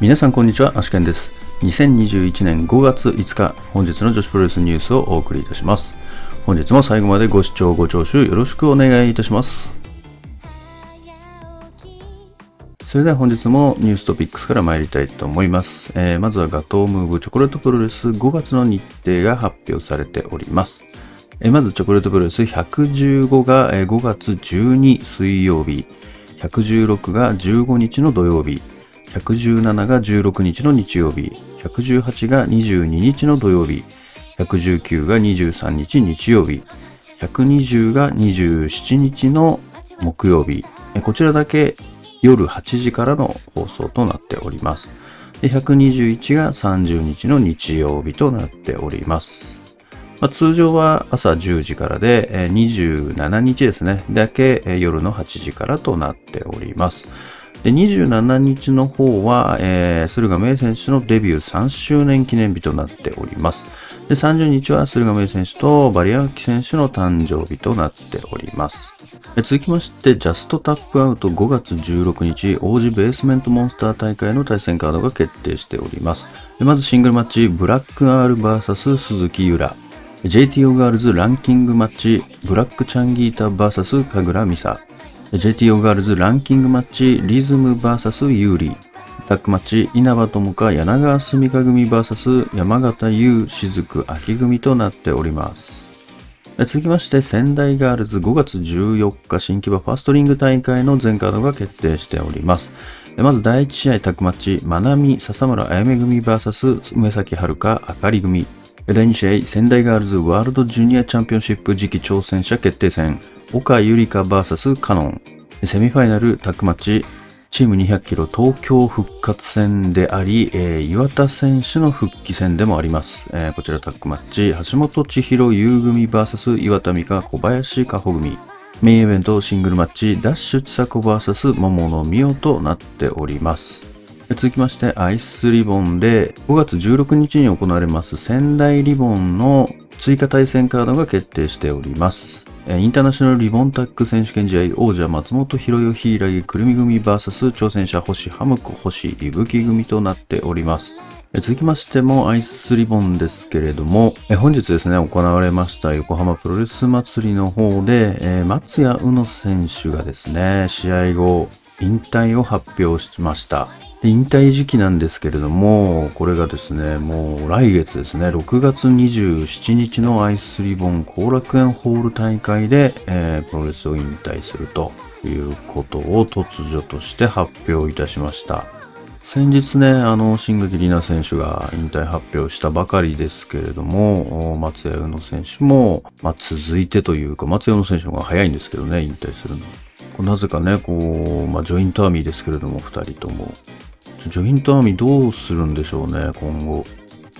皆さんこんにちは、アシケンです。2021年5月5日、本日の女子プロレスニュースをお送りいたします。本日も最後までご視聴ご聴取よろしくお願いいたします。それでは本日もニューストピックスから参りたいと思います。えーまずはガトームーブチョコレートプロレス5月の日程が発表されております。えーまずチョコレートプロレス115が5月12水曜日、116が15日の土曜日、117が16日の日曜日、118が22日の土曜日、119が23日日曜日、120が27日の木曜日、こちらだけ夜8時からの放送となっております。で121が30日の日曜日となっております。まあ、通常は朝10時からで、27日ですね、だけ夜の8時からとなっております。で27日の方は、えー駿河明選手のデビュー3周年記念日となっております。で30日は駿河明選手とバリアンキ選手の誕生日となっております。続きまして、ジャストタップアウト5月16日、王子ベースメントモンスター大会の対戦カードが決定しております。まずシングルマッチ、ブラック R vs 鈴木ゆら。JTO ガールズランキングマッチ、ブラックチャンギータ VS 神楽美沙。JTO ガールズランキングマッチ、リズム VS ユーリ。タックマッチ、稲葉友香柳川澄香組 VS 山形優雫秋組となっております。続きまして、仙台ガールズ5月14日新木場ファーストリング大会の全カードが決定しております。まず第1試合タッグマッチ、まなみ笹村あやめ組 VS 梅崎遥あかり組。第2試合、仙台ガールズワールドジュニアチャンピオンシップ次期挑戦者決定戦、岡ゆりか VS カノン。セミファイナルタッグマッチ、チーム200キロ東京復活戦であり、えー岩田選手の復帰戦でもあります。えーこちらタッグマッチ、橋本千尋優組 VS 岩田美香小林加穂組。メインイベントシングルマッチ、ダッシュ千佐子 VS 桃野美代となっております。続きまして、アイスリボンで5月16日に行われます仙台リボンの追加対戦カードが決定しております。インターナショナルリボンタック選手権試合王者松本博代柊くるみ組 VS 挑戦者星ハムコ星伊吹組となっております。続きましてもアイスリボンですけれども、本日ですね、行われました横浜プロレス祭りの方で、松谷宇野選手がですね、試合後、引退を発表しました。引退時期なんですけれども、これがですね、もう来月ですね、6月27日のアイスリボン後楽園ホール大会で、えープロレスを引退するということを突如として発表いたしました。先日ね、あの、新垣里奈選手が引退発表したばかりですけれども、松屋うの選手も、まあ、続いてというか、松屋うの選手の方が早いんですけどね、引退するの。なぜかね、こう、まあ、ジョイントアーミーですけれども、二人とも。ジョイントアーミーどうするんでしょうね、今後。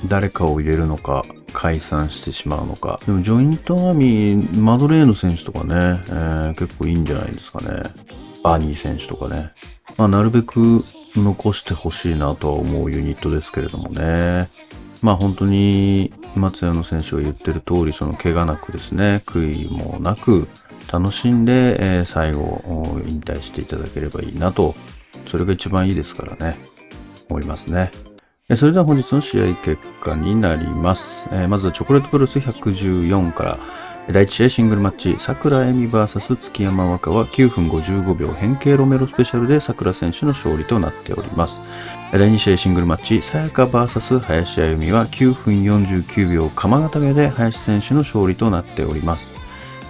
誰かを入れるのか、解散してしまうのか。でも、ジョイントアーミー、マドレーヌ選手とかね、えー結構いいんじゃないですかね。バーニー選手とかね。まあ、なるべく残してほしいなとは思うユニットですけれどもね。まあ本当に松山選手が言ってる通り、その怪我なくですね、悔いもなく楽しんで、え最後引退していただければいいなと、それが一番いいですからね、思いますね。それでは本日の試合結果になります。えまずはチョコレートプロス114から、第1試合シングルマッチ、桜恵美 VS 月山若は9分55秒変形ロメロスペシャルで桜選手の勝利となっております。第2試合シングルマッチ、さやか VS 林歩美は9分49秒鎌形目で林選手の勝利となっております。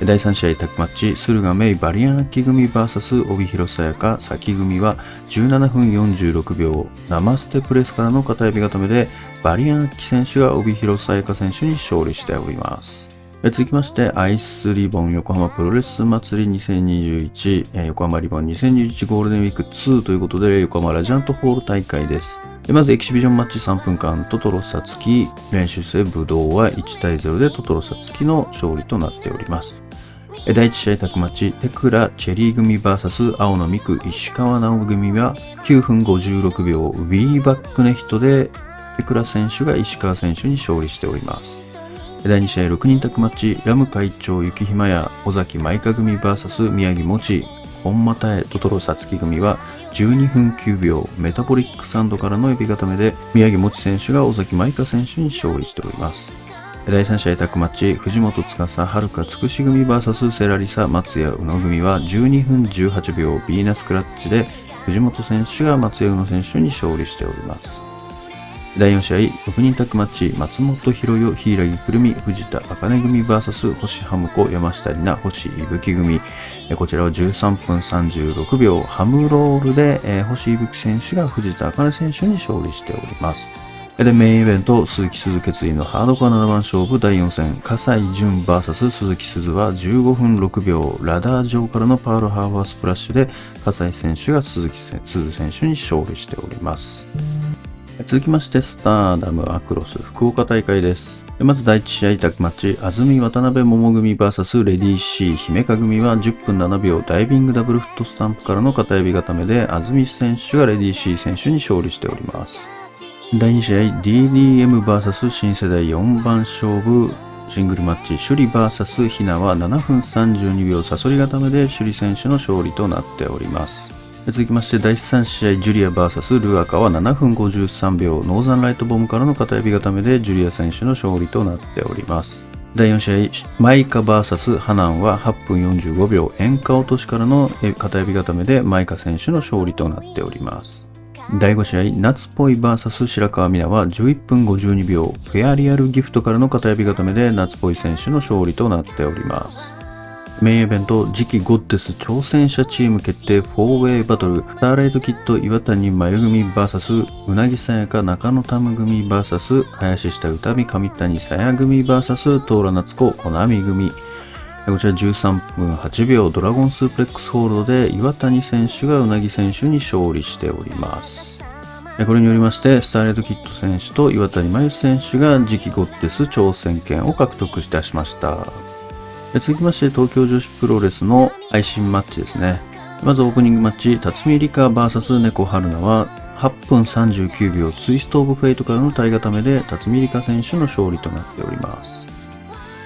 第3試合タッグマッチ、駿河メイバリアン秋組 VS 帯広さやか先組は17分46秒生ステプレスからの片指固めでバリアン秋選手が帯広さやか選手に勝利しております。続きまして、アイスリボン横浜プロレス祭り2021、えー横浜リボン2021ゴールデンウィーク2ということで、横浜ラジアントホール大会です。まずエキシビジョンマッチ3分間、トトロサツキ、練習生武道は1対0でトトロサツキの勝利となっております。第1試合タッグマチ、テクラチェリー組 VS 青野美久石川直組は9分56秒ウィーバックネヒットでテクラ選手が石川選手に勝利しております。第2試合6人タッグマッチ、ラム会長雪ひまや尾崎舞香組 VS 宮城もち、本間田江トトロサツキ組は12分9秒メタボリックサンドからの指固めで宮城もち選手が尾崎舞香選手に勝利しております。第3試合タッグマッチ、藤本司、はるかつくし組 VS セラリサ、松谷宇野組は12分18秒ビーナスクラッチで藤本選手が松谷宇野選手に勝利しております。第4試合、6人タッグマッチ、松本博代、柊くるみ、藤田茜組 VS 星ハムコ、山下里奈、星いぶき組。こちらは13分36秒、ハムロールで、えー星いぶき選手が藤田茜選手に勝利しております。で、メインイベント、鈴木鈴決意のハードコア7番勝負第4戦、葛西潤 VS 鈴木鈴は15分6秒、ラダー上からのパールハーバースプラッシュで、葛西選手が鈴木鈴選手に勝利しております。続きまして、スターダムアクロス福岡大会です。まず第1試合タッグマッチ、安住渡辺桃組 VS レディー C 姫香組は10分7秒ダイビングダブルフットスタンプからの片指固めで、安住選手がレディー C 選手に勝利しております。第2試合 DDMVS 新世代4番勝負シングルマッチ首里 VS ひなは7分32秒サソリ固めで首里選手の勝利となっております。続きまして第3試合ジュリア VS ルアカは7分53秒ノーザンライトボムからの片指固めでジュリア選手の勝利となっております。第4試合マイカ VS ハナンは8分45秒演歌落としからの片指固めでマイカ選手の勝利となっております。第5試合、夏っぽい VS 白川美奈は11分52秒、フェアリアルギフトからの片指固めで夏っぽい選手の勝利となっております。メインイベント、次期ゴッデス挑戦者チーム決定 4way バトル、スターライトキット岩谷真由組 VS うなぎさやか中野タム組 VS 林下歌美上谷さや組 VS トーラ夏子穂波組。こちら13分8秒ドラゴンスープレックスホールドで岩谷選手がうなぎ選手に勝利しております。これによりまして、スターレッドキッド選手と岩谷真由選手が次期ゴッデス挑戦権を獲得いたしました。続きまして、東京女子プロレスの配信マッチですね。まずオープニングマッチ、辰巳梨花 VS 猫春菜は8分39秒ツイストオブフェイトからの体固めで辰巳梨花選手の勝利となっております。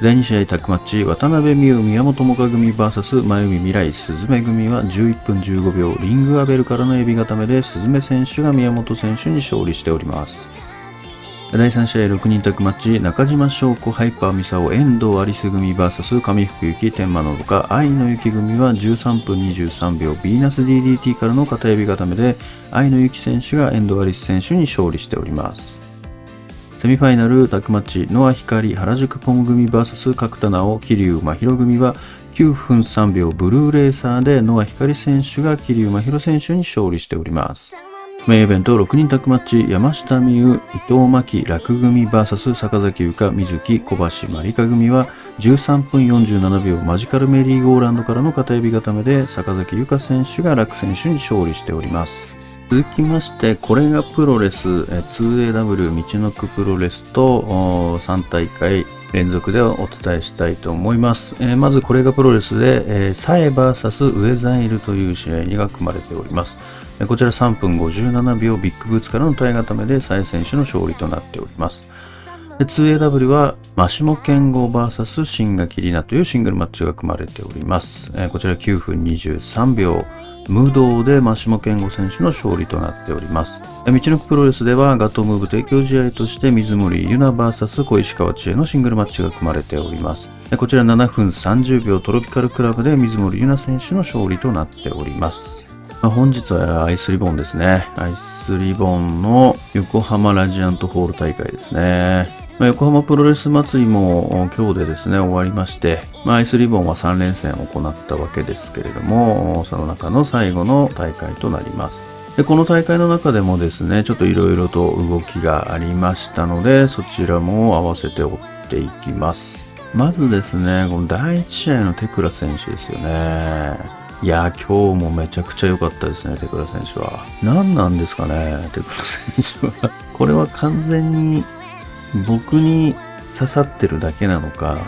第2試合タッグマッチ、渡辺美優宮本萌歌組 VS 真由美未来鈴芽組は11分15秒リングアベルからのエビ固めで鈴芽選手が宮本選手に勝利しております。第3試合6人タッグマッチ、中島翔子、ハイパーミサオ、遠藤有栖組 VS 上福幸、天満の他、愛の雪組は13分23秒、ビーナス DDT からの片指固めで、愛の雪選手が遠藤有栖選手に勝利しております。セミファイナルタッグマッチ、ノア光、原宿ポン組 VS 角田直、桐生真宙組は9分3秒ブルーレーサーでノア光選手が桐生真宙選手に勝利しております。メインイベント6人タッグマッチ、山下美優、伊藤真希、楽組 VS 坂崎優香、水木、小橋まりか組は13分47秒マジカルメリーゴーランドからの片指固めで坂崎優香選手が楽選手に勝利しております。続きまして、これがプロレス、2AW 道のくプロレスと3大会連続でお伝えしたいと思います。えーまずこれがプロレスで、えーサエ VS ウェザイルという試合が組まれております。こちら3分57秒ビッグブーツからの体固めでサエ選手の勝利となっております。2AW はマシモケンゴー VS シンガキリナというシングルマッチが組まれております。こちら9分23秒。ムードでマシモケンゴ選手の勝利となっております。道のくプロレスではガトムーブ提供試合として水森ユナ VS 小石川知恵のシングルマッチが組まれております。こちら7分30秒トロピカルクラブで水森ユナ選手の勝利となっております。本日はアイスリボンですね。アイスリボンの横浜ラジアントホール大会ですね。まあ横浜プロレス祭りも今日でですね、終わりまして、まあ、アイスリボンは3連戦を行ったわけですけれども、その中の最後の大会となります。で、この大会の中でもですね、ちょっといろいろと動きがありましたので、そちらも合わせて追っていきます。まずですね、この第1試合のテクラ選手ですよね。いや、今日もめちゃくちゃ良かったですね、テクラ選手は。何なんですかね、テクラ選手は。これは完全に僕に刺さってるだけなのか、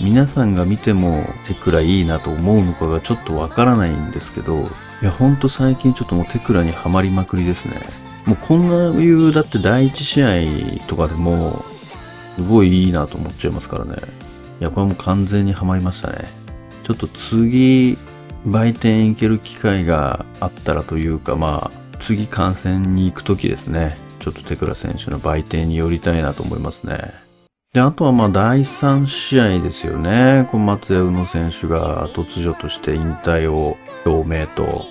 皆さんが見てもテクラいいなと思うのかがちょっとわからないんですけど、いや、ほんと最近ちょっともうテクラにはまりまくりですね。もうこんないう、だって第一試合とかでも、すごいいいなと思っちゃいますからね。いや、これも完全にはまりましたね。ちょっと次、売店行ける機会があったらというか、まあ、次観戦に行くときですね、ちょっと手倉選手の売店に寄りたいなと思いますね。で、あとはまあ第3試合ですよね。この松屋宇野選手が突如として引退を表明と、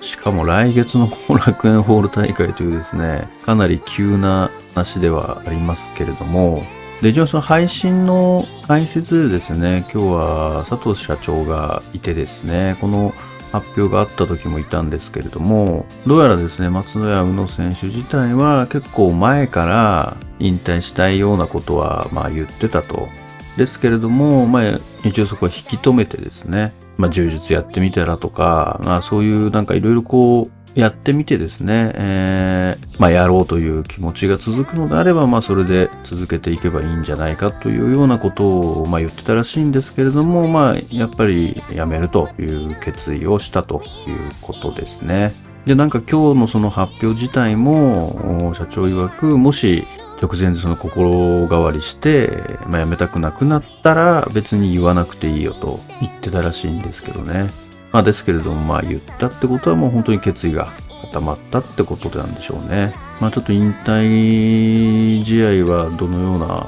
しかも来月の後楽園ホール大会というですね、かなり急な話ではありますけれども、で、一応その配信の解説ですね、今日は佐藤社長がいてですね、この発表があった時もいたんですけれども、どうやらですね、松野屋宇野選手自体は結構前から引退したいようなことはまあ言ってたと。ですけれども、まあ一応そこは引き止めてですね、まあ柔術やってみたらとか、まあそういうなんかいろいろこうやってみてですね、えー、まあ、やろうという気持ちが続くのであれば、まあ、それで続けていけばいいんじゃないかというようなことを、まあ、言ってたらしいんですけれども、まあ、やっぱりやめるという決意をしたということですね。で、なんか今日のその発表自体も、社長曰く、もし直前でその心変わりして、まあ、やめたくなくなったら別に言わなくていいよと言ってたらしいんですけどね。まあですけれども、まあ言ったってことはもう本当に決意が固まったってことなんでしょうね。まあちょっと引退試合はどのような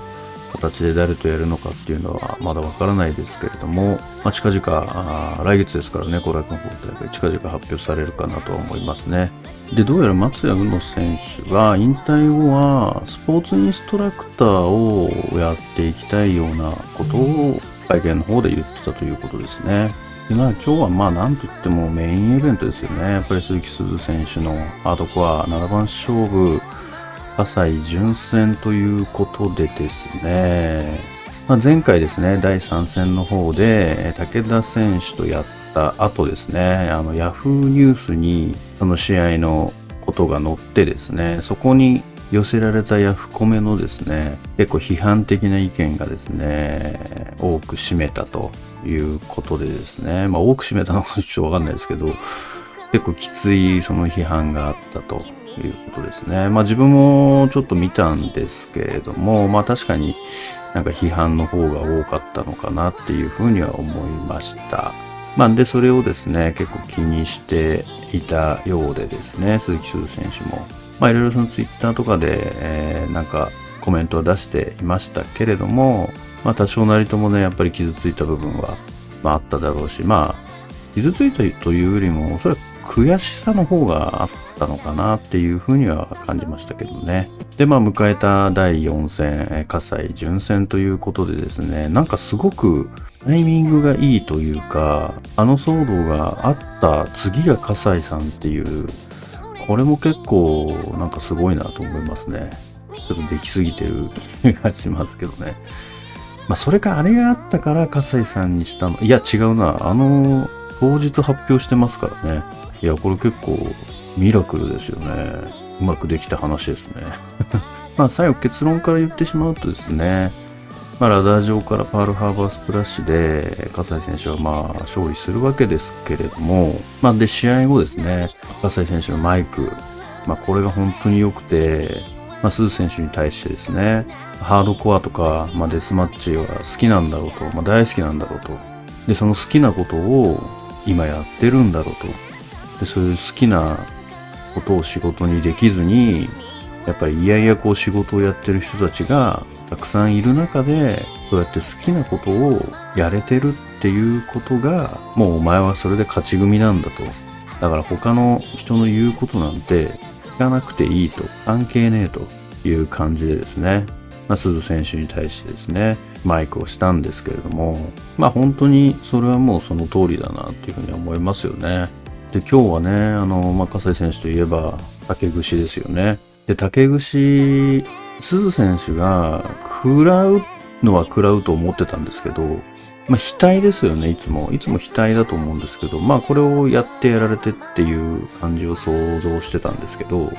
形で誰とやるのかっていうのはまだわからないですけれども、まあ、近々、来月ですからね、後楽園ホール大会近々発表されるかなとは思いますね。で、どうやら松谷宇野選手は引退後はスポーツインストラクターをやっていきたいようなことを会見の方で言ってたということですね。でまあ、今日はまあなんといってもメインイベントですよね。やっぱり鈴木鈴選手のハードコア7番勝負、葛西純戦ということでですね、まあ、前回ですね、第3戦の方で武田選手とやった後ですね、あの Yahoo ニュースにその試合のことが載ってですね、そこに寄せられたヤフコメのですね、結構批判的な意見がですね、多く占めたということでですね、まあ多く占めたのかちょっとわかんないですけど、結構きついその批判があったということですね。まあ自分もちょっと見たんですけれども、まあ確かになんか批判の方が多かったのかなっていうふうには思いました。まあで、それをですね、結構気にしていたようでですね、鈴木鈴選手も。まあいろいろそのツイッターとかで、えー、なんかコメントを出していましたけれども、まあ多少なりともね、やっぱり傷ついた部分は、まああっただろうし、まあ、傷ついたというよりも、おそらく悔しさの方があったのかなっていうふうには感じましたけどね。で、まあ迎えた第4戦、葛西準戦ということでですね、なんかすごくタイミングがいいというか、あの騒動があった次が葛西さんっていうこれも結構なんかすごいなと思いますね。ちょっとできすぎてる 気がしますけどね。まあそれかあれがあったから笠井さんにしたの。いや違うな。あの、当日発表してますからね。いや、これ結構ミラクルですよね。うまくできた話ですね。まあ最後結論から言ってしまうとですね、まあ、ラダー上からパールハーバースプラッシュで、葛西選手はまあ勝利するわけですけれども、まあで試合後ですね、葛西選手のマイク、まあこれが本当に良くて、まあ鈴選手に対してですね、ハードコアとか、まあ、デスマッチは好きなんだろうと、まあ大好きなんだろうと。で、その好きなことを今やってるんだろうと。で、そういう好きなことを仕事にできずに、やっぱりいやいやこう仕事をやってる人たちがたくさんいる中で、そうやって好きなことをやれてるっていうことが、もうお前はそれで勝ち組なんだと。だから他の人の言うことなんて聞かなくていいと、関係ねえという感じでですね、まあ、鈴選手に対してですね、マイクをしたんですけれども、まあ本当にそれはもうその通りだなっていうふうに思いますよね。で、今日はね、あの、まあ、笠井選手といえば、竹串ですよね。で、竹串鈴選手が食らうのは食らうと思ってたんですけど、まあ、額ですよね、いつも。いつも額だと思うんですけど、まあ、これをやってやられてっていう感じを想像してたんですけど、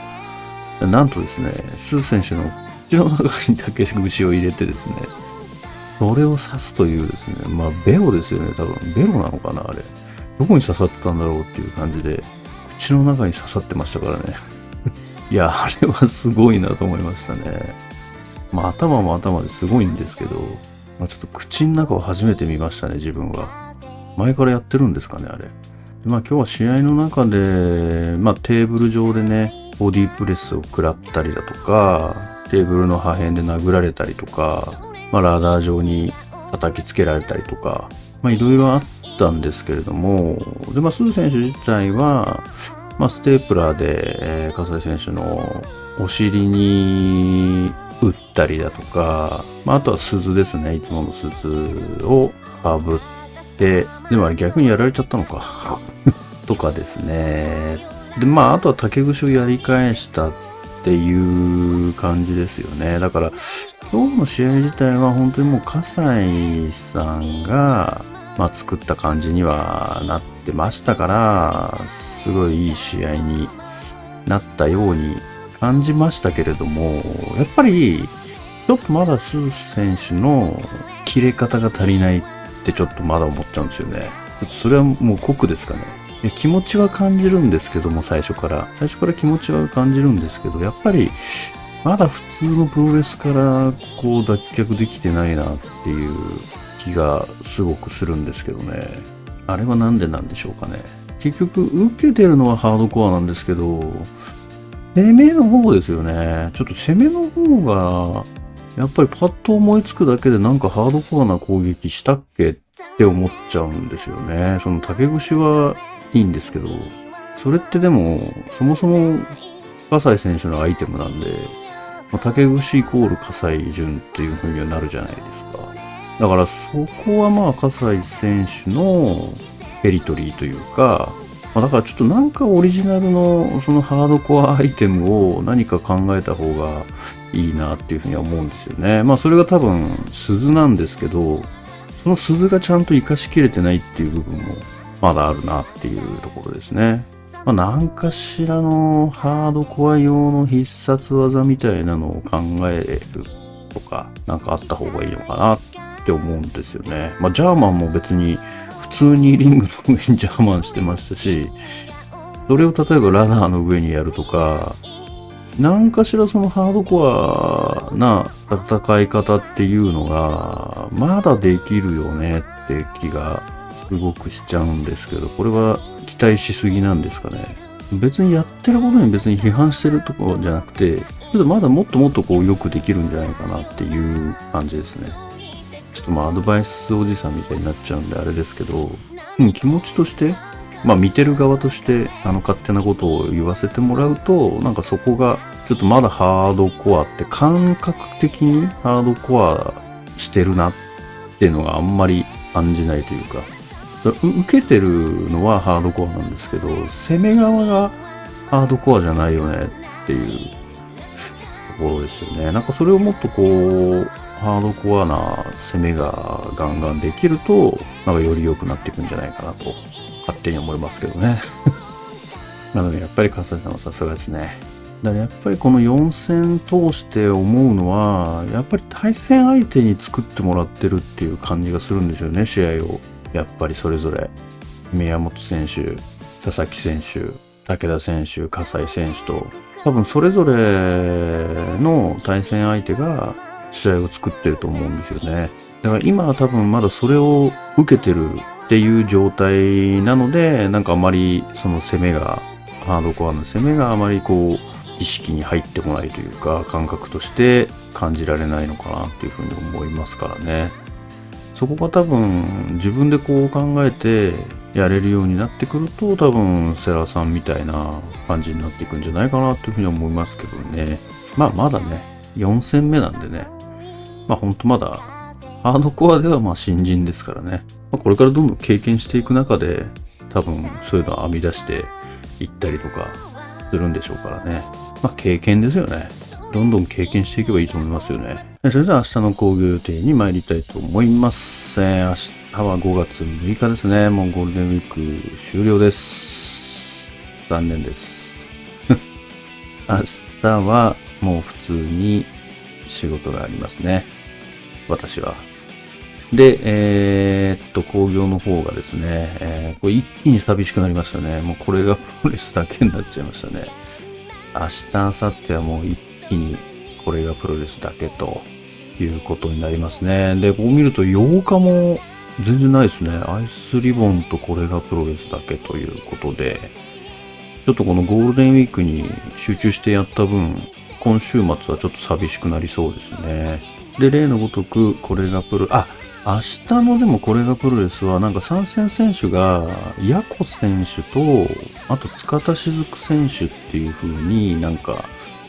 なんとですね、鈴選手の口の中に竹串を入れてですね、それを刺すというですね、まあ、ベロですよね、多分。ベロなのかな、あれ。どこに刺さってたんだろうっていう感じで、口の中に刺さってましたからね。いや、あれはすごいなと思いましたね。まあ頭も頭ですごいんですけど、まあ、ちょっと口の中を初めて見ましたね、自分は。前からやってるんですかね、あれ。まあ今日は試合の中で、まあテーブル上でね、ボディープレスを食らったりだとか、テーブルの破片で殴られたりとか、まあラダー上に叩きつけられたりとか、まあいろいろあったんですけれども、で、まあスー選手自体は、まあステープラーで、えー、笠井選手のお尻に打ったりだとか、まああとは鈴ですね、いつもの鈴をかぶって、でもあれ逆にやられちゃったのか。とかですね。で、まああとは竹串をやり返したっていう感じですよね。だから、今日の試合自体は本当にもう葛西さんが、まあ、作った感じにはなってましたから、すごいいい試合になったように感じましたけれども、やっぱり、ちょっとまだスー選手の切れ方が足りないってちょっとまだ思っちゃうんですよね。それはもう酷ですかね。気持ちは感じるんですけども、最初から。最初から気持ちは感じるんですけど、やっぱり、まだ普通のプロレスからこう脱却できてないなっていう気がすごくするんですけどね。あれはなんでなんでしょうかね。結局、受けてるのはハードコアなんですけど、攻めの方ですよね。ちょっと攻めの方が、やっぱりパッと思いつくだけでなんかハードコアな攻撃したっけって思っちゃうんですよね。その竹串はいいんですけど、それってでも、そもそも、葛西選手のアイテムなんで、ま、竹串イコール葛西潤っていう風にはなるじゃないですか。だからそこはまあ葛西選手のペリトリーというか、ま、だからちょっとなんかオリジナルのそのハードコアアイテムを何か考えた方がいいなっていうふうには思うんですよね。まあそれが多分鈴なんですけど、その鈴がちゃんと活かしきれてないっていう部分もまだあるなっていうところですね。まあ、何かしらのハードコア用の必殺技みたいなのを考えるとか、なんかあった方がいいのかなって思うんですよね。まあ、ジャーマンも別に普通にリングの上にジャーマンしてましたし、それを例えばラダーの上にやるとか、何かしらそのハードコアな戦い方っていうのが、まだできるよねって気がすごくしちゃうんですけど、これは期待しすぎなんですかね。別にやってることに別に批判してるとこじゃなくて、ちょっとまだもっともっとこうよくできるんじゃないかなっていう感じですね。ちょっとまあアドバイスおじさんみたいになっちゃうんであれですけど、うん、気持ちとして、まあ見てる側としてあの勝手なことを言わせてもらうと、なんかそこがちょっとまだハードコアって感覚的にハードコアしてるなっていうのがあんまり感じないというか、受けてるのはハードコアなんですけど、攻め側がハードコアじゃないよねっていうところですよね。なんかそれをもっとこう、ハードコアな攻めがガンガンできると、なんかより良くなっていくんじゃないかなと、勝手に思いますけどね。なのでやっぱり笠井さんはさすがですね。だからやっぱりこの4戦通して思うのは、やっぱり対戦相手に作ってもらってるっていう感じがするんですよね、試合を。やっぱりそれぞれ宮本選手、佐々木選手、武田選手、葛西選手と、多分それぞれの対戦相手が試合を作ってると思うんですよね。だから今は多分まだそれを受けてるっていう状態なので、なんかあまりその攻めが、ハードコアの攻めがあまりこう、意識に入ってこないというか、感覚として感じられないのかなっていうふうに思いますからね。そこが多分自分でこう考えてやれるようになってくると多分セラさんみたいな感じになっていくんじゃないかなというふうに思いますけどね。まあまだね、4戦目なんでね。まあほんとまだハードコアではまあ新人ですからね。まあ、これからどんどん経験していく中で多分そういうのを編み出していったりとかするんでしょうからね。まあ経験ですよね。どんどん経験していけばいいと思いますよね。それでは明日の工業予定に参りたいと思います。え、明日は5月6日ですね。もうゴールデンウィーク終了です。残念です。明日はもう普通に仕事がありますね。私は。で、えー、っと、工業の方がですね、えー、これ一気に寂しくなりましたね。もうこれが プロレスだけになっちゃいましたね。明日、明後日はもう一気にこれがプロレスだけということになりますね。で、こう見ると8日も全然ないですね。アイスリボンとこれがプロレスだけということで、ちょっとこのゴールデンウィークに集中してやった分、今週末はちょっと寂しくなりそうですね。で、例のごとく、これがプロ、あ、明日のでもこれがプロレスは、なんか参戦選手が、ヤコ選手と、あと塚田雫選手っていう風になんか、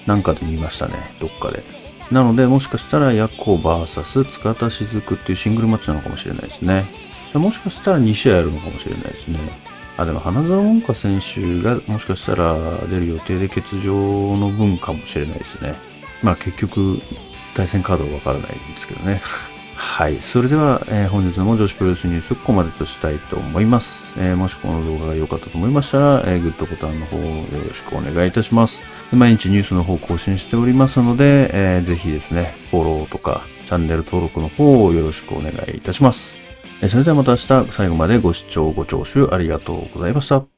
なんかで見ましたね、どっかで。なので、もしかしたらヤコ VS 塚田雫っていうシングルマッチなのかもしれないですね。もしかしたら2試合やるのかもしれないですね。あ、でも花澤門花選手がもしかしたら出る予定で欠場の分かもしれないですね。まあ結局、対戦カードはわからないんですけどね。はい。それでは、えー、本日も女子プロレスニュースここまでとしたいと思います。えー、もしこの動画が良かったと思いましたら、えー、グッドボタンの方よろしくお願いいたします。毎日ニュースの方更新しておりますので、えー、ぜひですね、フォローとかチャンネル登録の方をよろしくお願いいたします。それではまた明日最後までご視聴ご聴取ありがとうございました。